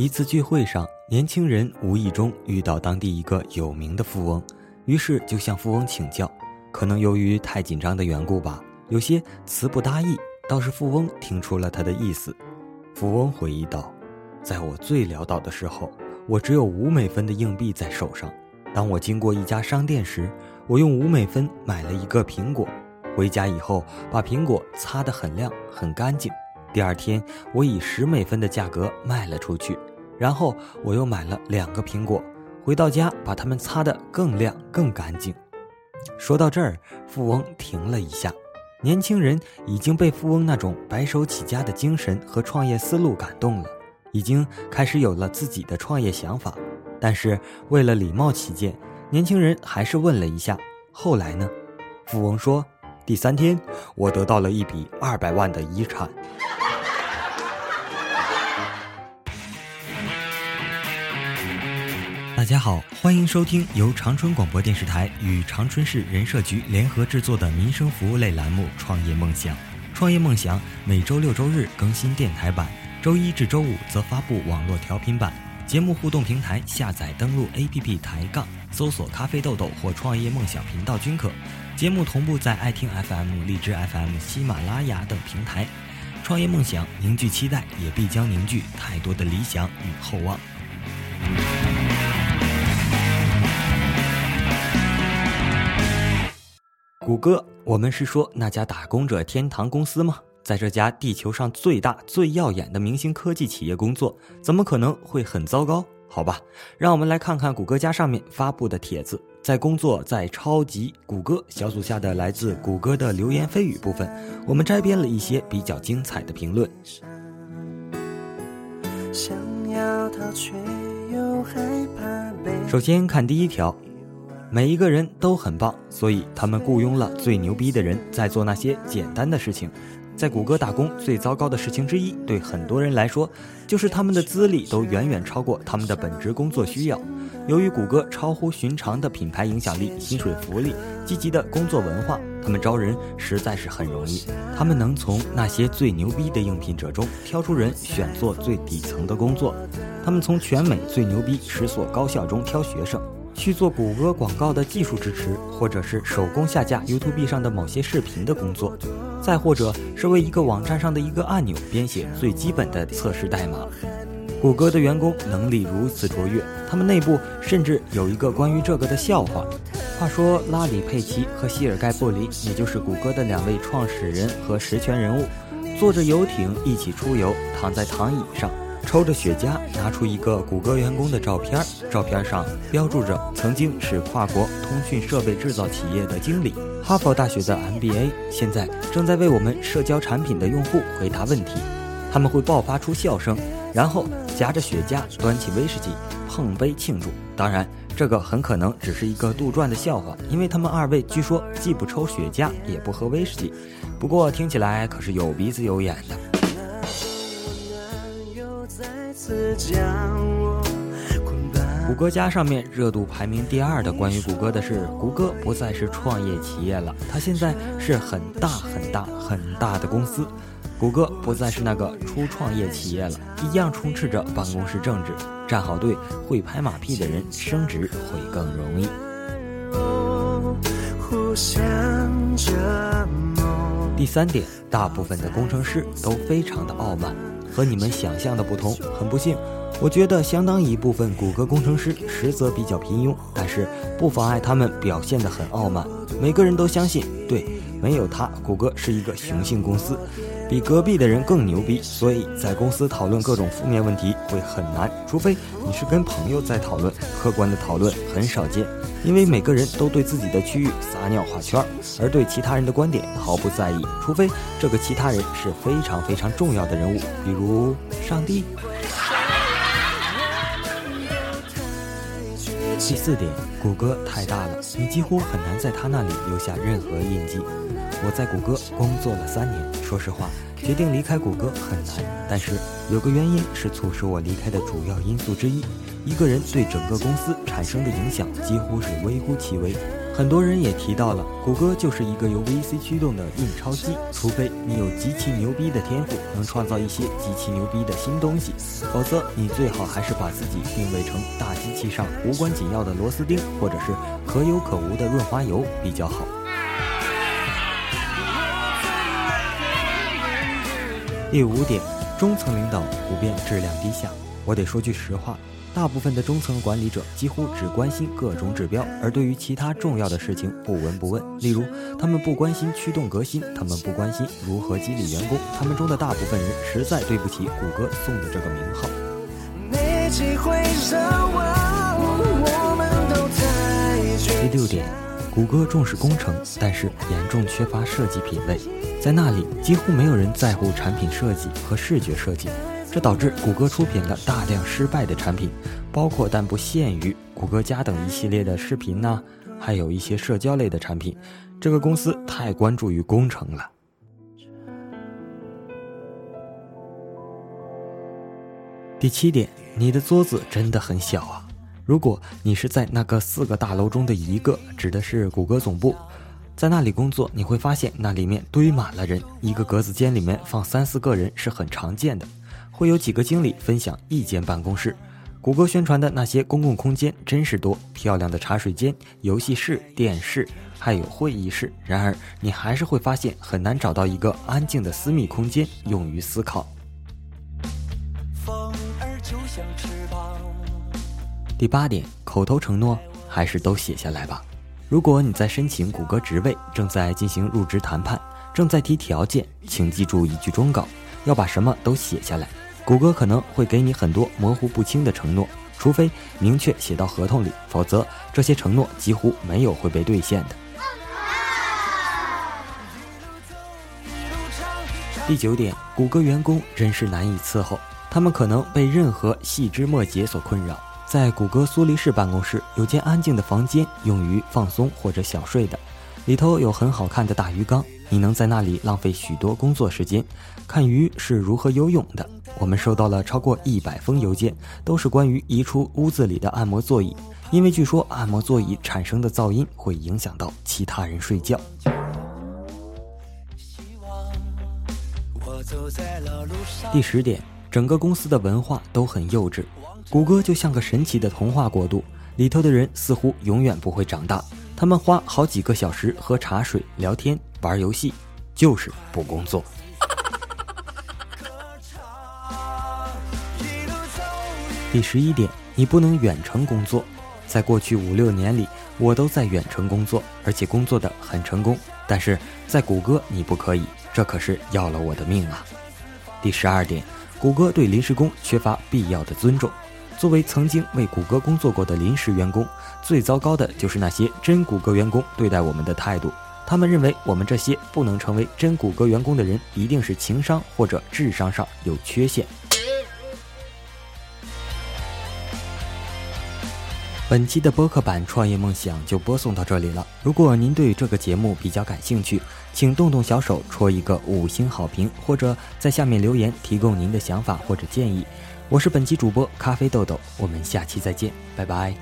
一次聚会上，年轻人无意中遇到当地一个有名的富翁，于是就向富翁请教。可能由于太紧张的缘故吧，有些词不达意。倒是富翁听出了他的意思。富翁回忆道：“在我最潦倒的时候，我只有五美分的硬币在手上。当我经过一家商店时，我用五美分买了一个苹果。回家以后，把苹果擦得很亮很干净。第二天，我以十美分的价格卖了出去。然后我又买了两个苹果，回到家把它们擦得更亮更干净。”说到这儿，富翁停了一下。年轻人已经被富翁那种白手起家的精神和创业思路感动了，已经开始有了自己的创业想法。但是为了礼貌起见，年轻人还是问了一下：“后来呢？”富翁说：“第三天，我得到了一笔二百万的遗产。”大家好，欢迎收听由长春广播电视台与长春市人社局联合制作的民生服务类栏目《创业梦想》。创业梦想每周六周日更新电台版，周一至周五则发布网络调频版。节目互动平台下载登录 APP 抬杠，搜索“咖啡豆豆”或“创业梦想”频道均可。节目同步在爱听 FM、荔枝 FM、喜马拉雅等平台。创业梦想凝聚期待，也必将凝聚太多的理想与厚望。谷歌，我们是说那家打工者天堂公司吗？在这家地球上最大、最耀眼的明星科技企业工作，怎么可能会很糟糕？好吧，让我们来看看谷歌家上面发布的帖子。在工作在超级谷歌小组下的来自谷歌的流言蜚语部分，我们摘编了一些比较精彩的评论。首先看第一条。每一个人都很棒，所以他们雇佣了最牛逼的人在做那些简单的事情。在谷歌打工最糟糕的事情之一，对很多人来说，就是他们的资历都远远超过他们的本职工作需要。由于谷歌超乎寻常的品牌影响力、薪水福利、积极的工作文化，他们招人实在是很容易。他们能从那些最牛逼的应聘者中挑出人选做最底层的工作。他们从全美最牛逼十所高校中挑学生。去做谷歌广告的技术支持，或者是手工下架 YouTube 上的某些视频的工作，再或者是为一个网站上的一个按钮编写最基本的测试代码。谷歌的员工能力如此卓越，他们内部甚至有一个关于这个的笑话。话说，拉里·佩奇和希尔盖·布里，也就是谷歌的两位创始人和实权人物，坐着游艇一起出游，躺在躺椅上。抽着雪茄，拿出一个谷歌员工的照片，照片上标注着曾经是跨国通讯设备制造企业的经理，哈佛大学的 MBA，现在正在为我们社交产品的用户回答问题。他们会爆发出笑声，然后夹着雪茄，端起威士忌，碰杯庆祝。当然，这个很可能只是一个杜撰的笑话，因为他们二位据说既不抽雪茄，也不喝威士忌。不过听起来可是有鼻子有眼的。谷歌家上面热度排名第二的关于谷歌的是，谷歌不再是创业企业了，它现在是很大很大很大的公司。谷歌不再是那个初创业企业了，一样充斥着办公室政治，站好队会拍马屁的人升职会更容易。第三点，大部分的工程师都非常的傲慢。和你们想象的不同，很不幸，我觉得相当一部分谷歌工程师实则比较平庸，但是不妨碍他们表现得很傲慢。每个人都相信，对，没有他，谷歌是一个雄性公司，比隔壁的人更牛逼。所以在公司讨论各种负面问题会很难，除非你是跟朋友在讨论，客观的讨论很少见。因为每个人都对自己的区域撒尿画圈，而对其他人的观点毫不在意，除非这个其他人是非常非常重要的人物，比如上帝。第四点，谷歌太大了，你几乎很难在他那里留下任何印记。我在谷歌工作了三年，说实话，决定离开谷歌很难，但是有个原因是促使我离开的主要因素之一。一个人对整个公司产生的影响几乎是微乎其微。很多人也提到了，谷歌就是一个由 VC 驱动的印钞机。除非你有极其牛逼的天赋，能创造一些极其牛逼的新东西，否则你最好还是把自己定位成大机器上无关紧要的螺丝钉，或者是可有可无的润滑油比较好。第五点，中层领导普遍质量低下。我得说句实话。大部分的中层管理者几乎只关心各种指标，而对于其他重要的事情不闻不问。例如，他们不关心驱动革新，他们不关心如何激励员工。他们中的大部分人实在对不起谷歌送的这个名号。第六点，谷歌重视工程，但是严重缺乏设计品味，在那里几乎没有人在乎产品设计和视觉设计。这导致谷歌出品了大量失败的产品，包括但不限于谷歌家等一系列的视频呐，还有一些社交类的产品。这个公司太关注于工程了。第七点，你的桌子真的很小啊！如果你是在那个四个大楼中的一个，指的是谷歌总部，在那里工作，你会发现那里面堆满了人，一个格子间里面放三四个人是很常见的。会有几个经理分享一间办公室。谷歌宣传的那些公共空间真是多，漂亮的茶水间、游戏室、电视，还有会议室。然而，你还是会发现很难找到一个安静的私密空间用于思考。第八点，口头承诺还是都写下来吧。如果你在申请谷歌职位，正在进行入职谈判，正在提条件，请记住一句忠告：要把什么都写下来。谷歌可能会给你很多模糊不清的承诺，除非明确写到合同里，否则这些承诺几乎没有会被兑现的。第九点，谷歌员工真是难以伺候，他们可能被任何细枝末节所困扰。在谷歌苏黎世办公室有间安静的房间，用于放松或者小睡的，里头有很好看的大鱼缸，你能在那里浪费许多工作时间，看鱼是如何游泳的。我们收到了超过一百封邮件，都是关于移出屋子里的按摩座椅，因为据说按摩座椅产生的噪音会影响到其他人睡觉。第十点，整个公司的文化都很幼稚，谷歌就像个神奇的童话国度，里头的人似乎永远不会长大，他们花好几个小时喝茶水、聊天、玩游戏，就是不工作。第十一点，你不能远程工作。在过去五六年里，我都在远程工作，而且工作的很成功。但是在谷歌，你不可以，这可是要了我的命啊！第十二点，谷歌对临时工缺乏必要的尊重。作为曾经为谷歌工作过的临时员工，最糟糕的就是那些真谷歌员工对待我们的态度。他们认为我们这些不能成为真谷歌员工的人，一定是情商或者智商上有缺陷。本期的播客版《创业梦想》就播送到这里了。如果您对这个节目比较感兴趣，请动动小手戳一个五星好评，或者在下面留言提供您的想法或者建议。我是本期主播咖啡豆豆，我们下期再见，拜拜。